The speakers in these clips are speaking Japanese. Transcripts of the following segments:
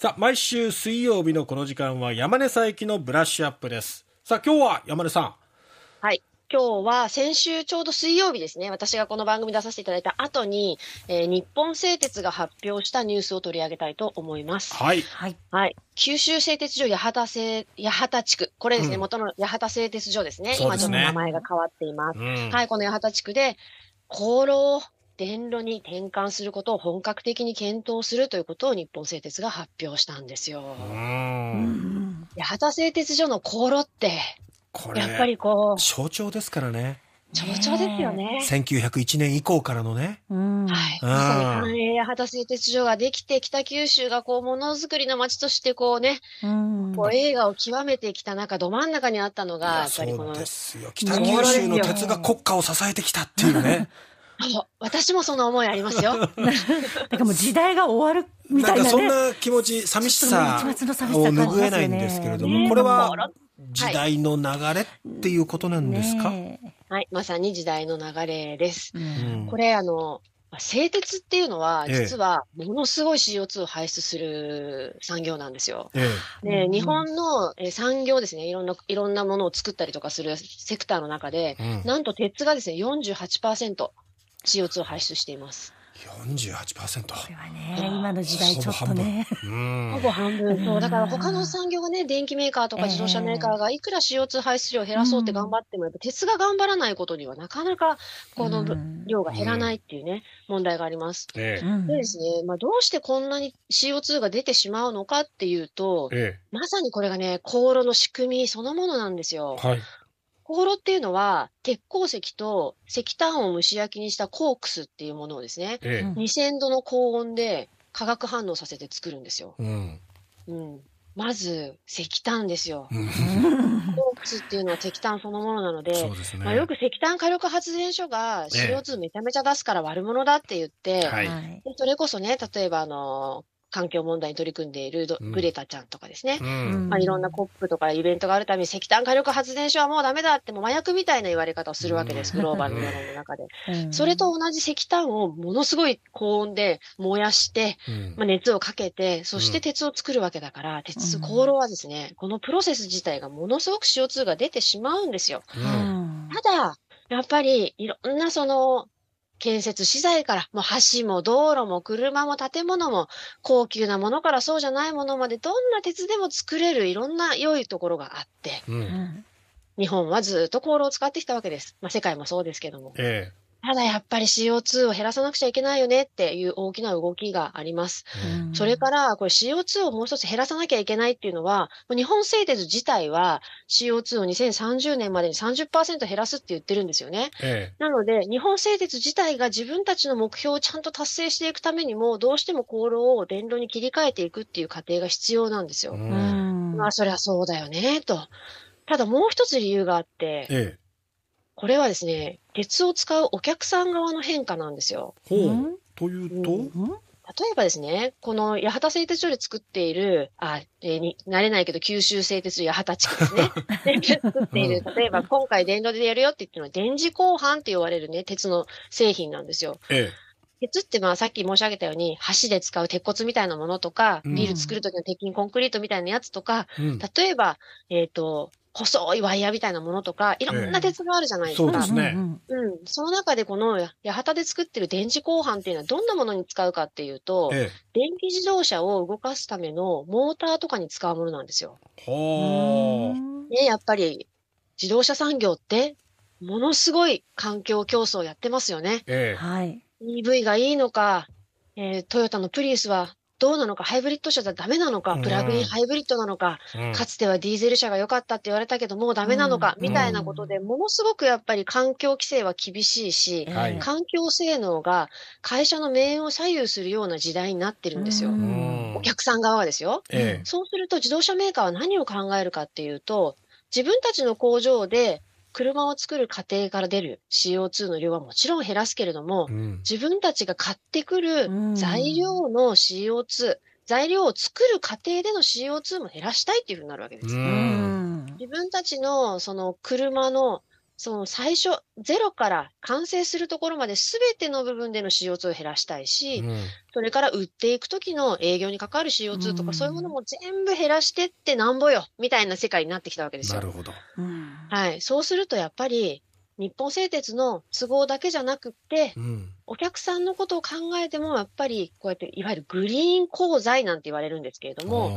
さあ、毎週水曜日のこの時間は山根佐伯のブラッシュアップです。さあ、今日は山根さん。はい。今日は先週ちょうど水曜日ですね、私がこの番組出させていただいた後に、えー日本製鉄が発表したニュースを取り上げたいと思います。はい。はい。はい。九州製鉄所八幡製、八幡地区。これですね、うん元の八幡製鉄所ですね。そうですね今ちょっと名前が変わっています。うんはい、この八幡地区で、航路を電路に転換することを本格的に検討するということを日本製鉄が発表したんですよ。八幡製鉄所の航路って、これ、やっぱりこう、象徴ですからね。象徴ですよね。1901年以降からのね。うん。はい。うんまさに関営八幡製鉄所ができて、北九州がこう、ものづくりの街としてこうね、うん。こう映画を極めてきた中、ど真ん中にあったのが、やっぱりこの、ですよ。北九州の鉄が国家を支えてきたっていうね。私もその思いありますよ。だからもう時代が終わるみなんかたいなね。そんな気持ち、寂しさを拭えないんですけれども、ねこれは心時代の流れっていうことなんですか、ねはい。まさに時代の流れです。えううんんこれ、あの、製鉄っていうのは、ええ実は、ものすごい CO2 を排出する産業なんですよ。えで、うん日本のえー産業ですね、いろんな、いろんなものを作ったりとかするセクターの中で、え。うん、なんと鉄がですね、48%、CO2 を排出しています。48%。これはね、今の時代ちょっとね。うん。ほぼ半分。うんそう。だから他の産業がね、電機メーカーとか自動車メーカーがいくら CO2 排出量を減らそうって頑張っても、やっぱ鉄が頑張らないことにはなかなかこのうん量が減らないっていうね、問題があります。でですね、まあどうしてこんなに CO2 が出てしまうのかっていうとえ。、えまさにこれがね、航路の仕組みそのものなんですよえ。。はい。航路っていうのは、鉄鉱石と石炭を蒸し焼きにしたコークスっていうものをですね、ええ。2000度の高温で化学反応させて作るんですよ。うん。うん。まず、石炭ですよ。うんコークスっていうのは石炭そのものなので、そうですね。まあ、よく石炭火力発電所がええ CO2 めちゃめちゃ出すから悪者だって言って、はい。はい。でそれこそね、例えばあの、環境問題に取り組んでいるドうんグレタちゃんとかですね。うん。まあ、いろんなコップとかイベントがあるために石炭火力発電所はもうダメだってもう麻薬みたいな言われ方をするわけです、うんグローバルの世論の中で。うんそれと同じ石炭をものすごい高温で燃やして、うんまあ、熱をかけて、そしてうん鉄を作るわけだから、鉄、うん航路はですね、このプロセス自体がものすごく CO2 が出てしまうんですよ。ただ、やっぱりいろんなその、建設資材から、もう橋も道路も車も建物も高級なものからそうじゃないものまでどんな鉄でも作れるいろんな良いところがあって、う。うんん日本はずっと航路を使ってきたわけです。まあ世界もそうですけども。えただやっぱり CO2 を減らさなくちゃいけないよねっていう大きな動きがあります。え。それから、これ CO2 をもう一つ減らさなきゃいけないっていうのは、日本製鉄自体は CO2 を2030年までに30%減らすって言ってるんですよね。えなので、日本製鉄自体が自分たちの目標をちゃんと達成していくためにも、どうしても航路を電路に切り替えていくっていう過程が必要なんですえ。よ。う。うんんまあ、そりゃそうだよね、と。ただもう一つ理由があって、ええ。これはですね、鉄を使うお客さん側の変化なんですよ。ほう。うんというと、うん例えばですね、この八幡製鉄所で作っている、あ、えーに、慣れないけど九州製鉄所八幡地区ですね。で作っている、例えば今回電路でやるよって言ってるのは電磁鋼板って言われるね、鉄の製品なんですよ。え鉄ってまあさっき申し上げたように、橋で使う鉄骨みたいなものとか、うんビル作るときの鉄筋コンクリートみたいなやつとか、え。うん。例えば、えっ、と、細いワイヤーみたいなものとか、いろんな鉄があるじゃないですか。そうですねうんうん。その中でこの八幡で作ってる電磁鋼板っていうのはどんなものに使うかっていうと、え電気自動車を動かすためのモーターとかに使うものなんですよ。え。ほう。ね、やっぱり自動車産業って、ものすごい環境競争やってますよね。ええ。はい。EV がいいのか、えートヨタのプリウスはどうなのか、ハイブリッド車じゃダメなのか、うん。プラグインハイブリッドなのか、うん。かつてはディーゼル車が良かったって言われたけど、もうダメなのか、うん。みたいなことで、ものすごくやっぱり環境規制は厳しいし、はい。環境性能が会社の命運を左右するような時代になってるんですよ。うん。お客さん側はですよ。ええ。そうすると自動車メーカーは何を考えるかっていうと、自分たちの工場で車を作る過程から出る CO2 の量はもちろん減らすけれども、うん。自分たちが買ってくるうん材料の CO2、材料を作る過程での CO2 も減らしたいっていうふうになるわけです。う。うんん自分たちのその車のその最初、ゼロから完成するところまで全ての部分での CO2 を減らしたいし、うんそれから売っていく時の営業に関わる CO2 とか、うんそういうものも全部減らしてってなんぼよ、みたいな世界になってきたわけですよ。なるほど。うんはい。そうするとやっぱり、日本製鉄の都合だけじゃなくって、うん。お客さんのことを考えても、やっぱりこうやって、いわゆるグリーン鋼材なんて言われるんですけれども、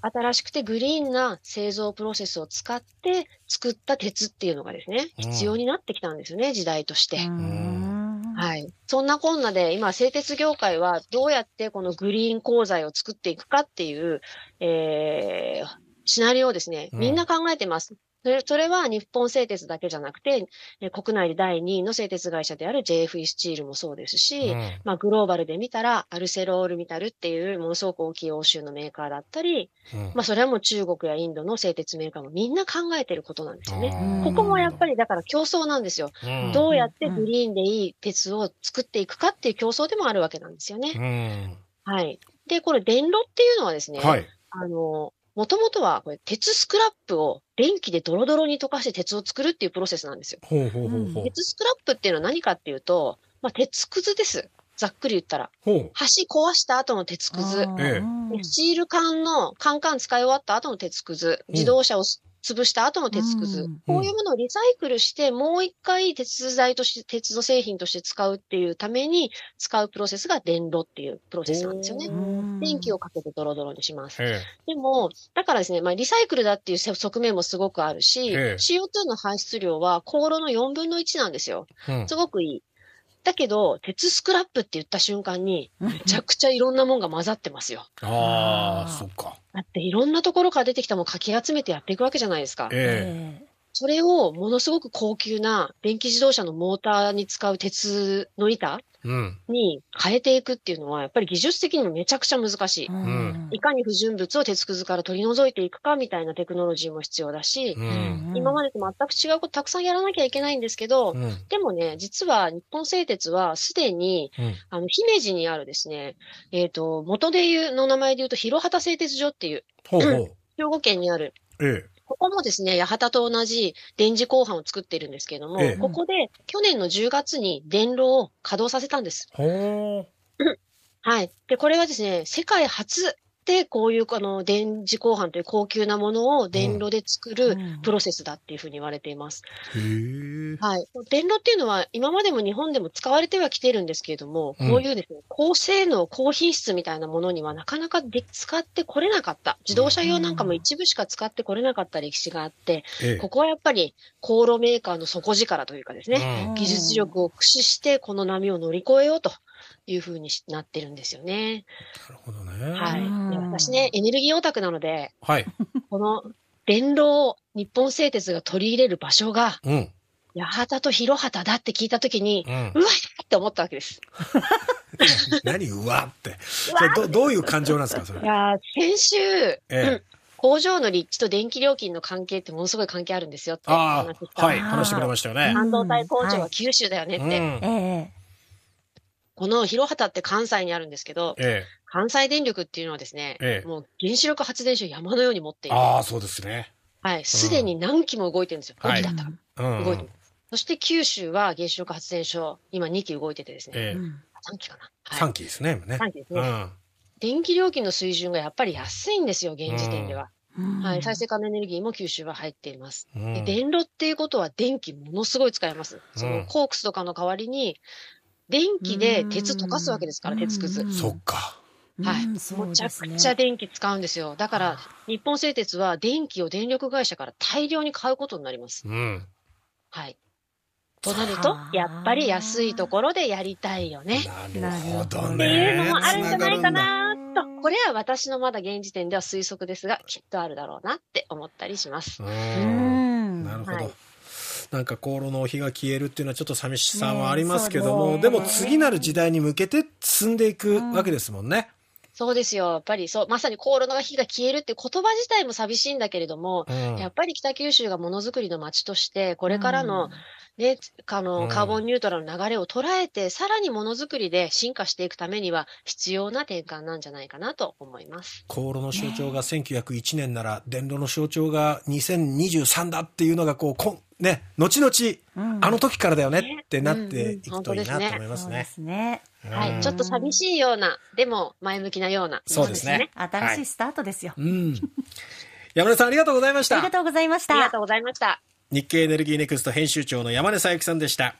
新しくてグリーンな製造プロセスを使って作った鉄っていうのがですね、うん必要になってきたんですよね、時代として。はい。そんなこんなで、今、製鉄業界はどうやってこのグリーン鋼材を作っていくかっていう、えー、シナリオをですね、うんみんな考えてます。それそれは日本製鉄だけじゃなくて、え国内で第2位の製鉄会社である JFE スチールもそうですし、うんまあ、グローバルで見たら、アルセロールミタルっていうものすごく大きい欧州のメーカーだったり、うんまあ、それはもう中国やインドの製鉄メーカーもみんな考えてることなんですよね。うんここもやっぱりだから競争なんですよ。うんどうやってグリーンでいい鉄を作っていくかっていう競争でもあるわけなんですよね。うんはい。で、これ電炉っていうのはですね、はい。あの、もともとはこれ鉄スクラップを電気でドロドロに溶かして鉄を作るっていうプロセスなんですよ。ほうほうほうほう。鉄スクラップっていうのは何かっていうと、まあ、鉄くずです。ざっくり言ったら。橋壊した後の鉄くず。スチール缶のカンカン使い終わった後の鉄くず。自動車をす潰した後の鉄くず。うんこういうものをリサイクルして、もう一回鉄材として、鉄の製品として使うっていうために使うプロセスが電炉っていうプロセスなんですよね。電気をかけてドロドロにします。えでも、だからですね、まあ、リサイクルだっていう側面もすごくあるし、ええ CO2 の排出量は高炉の4分の1なんですよ。すごくいい。だけど、鉄スクラップって言った瞬間に、めめちゃくちゃいろんなもんが混ざってますよ。ああ、そっか。だっていろんなところから出てきたものをかき集めてやっていくわけじゃないですか。えそれをものすごく高級な電気自動車のモーターに使う鉄の板。に変えていくっていうのは、やっぱり技術的にもめちゃくちゃ難しい。んいかに不純物を鉄くずから取り除いていくかみたいなテクノロジーも必要だし、うん。今までと全く違うことたくさんやらなきゃいけないんですけど、うん。でもね、実は日本製鉄はすでに、うん。あの、姫路にあるですね、えっ、と、元で言う、の名前で言うと、広畑製鉄所っていう、ほうほう。兵庫県にある、えここもですね、八幡と同じ電磁鋼板を作っているんですけれども、ええここで去年の10月に電炉を稼働させたんです。はい。で、これはですね、世界初でこういうあの電磁鋼板という高級なものを電炉で作るプロセスだっていうふうに言われています。はい。電炉っていうのは今までも日本でも使われてはきてるんですけれども、うんこういうですね、高性能、高品質みたいなものにはなかなかで使ってこれなかった。自動車用なんかも一部しか使ってこれなかった歴史があって、ええ。ここはやっぱり航路メーカーの底力というかですね、うん技術力を駆使してこの波を乗り越えようというふうになってるんですよね。なるほどね。はい。私ね、エネルギーオタクなので、はい。この電炉を日本製鉄が取り入れる場所が、うん。八幡と広畑だって聞いたときに、うんう。わーって思ったわけです。何うわって。それど、どういう感情なんですか、それ？い。やー先週、ええうん工場の立地と電気料金の関係ってものすごい関係あるんですよってあ話したあ、はい。話してくれましたよね。半導体工場うんははい九州だよねって。うん。ええこの広畑って関西にあるんですけど、え関西電力っていうのはですね、ええもう原子力発電所を山のように持っていえ。る。ああ、そうですね。はい。すでに何機も動いてるんですよ。はい5機だったかうん。動いてる。そして九州は原子力発電所、今2機動いててですね。ええ。3機かな。はい。3期ですね、今ね。3機ですね。うん。電気料金の水準がやっぱり安いんですよ、現時点では。うんはい。再生可能エネルギーも九州は入っています。うんで電炉っていうことは電気ものすごい使えます。そのコークスとかの代わりに、電気で鉄溶かすわけですから、うん鉄くず。うんそっか。はい。むちゃくちゃ電気使うんですよ。だから、日本製鉄は電気を電力会社から大量に買うことになります。うん。はい。となるとは、あやっぱり安いところでやりたいよね。なるほどね。っていうのもあるんじゃないかなと。これは私のまだ現時点では推測ですが、きっとあるだろうなって思ったりします。う。うんんなるほどはい。なんか航路の火が消えるっていうのはちょっと寂しさはありますけども、ねでも次なる時代に向けて進んでいくわけですもんね。そうですよ。やっぱりそう、まさにコーロナが火が消えるって言葉自体も寂しいんだけれども、うんやっぱり北九州がものづくりの街として、これからの、ね、あうんの、カーボンニュートラルの流れを捉えて、さらにものづくりで進化していくためには必要な転換なんじゃないかなと思います。航路の象徴が1901年なら、電炉の象徴が2023だっていうのが、こう、ね、後々、うんあの時からだよねってなっていくうんといいなとうん思いますねはい。ちょっと寂しいような、でも前向きなような。そうですね。新しいスタートですよ。うん。山根さんありがとうございましたありが。とうございましたありがと。うございました。日経エネルギーネクスト編集長の山根佐伯さんでした。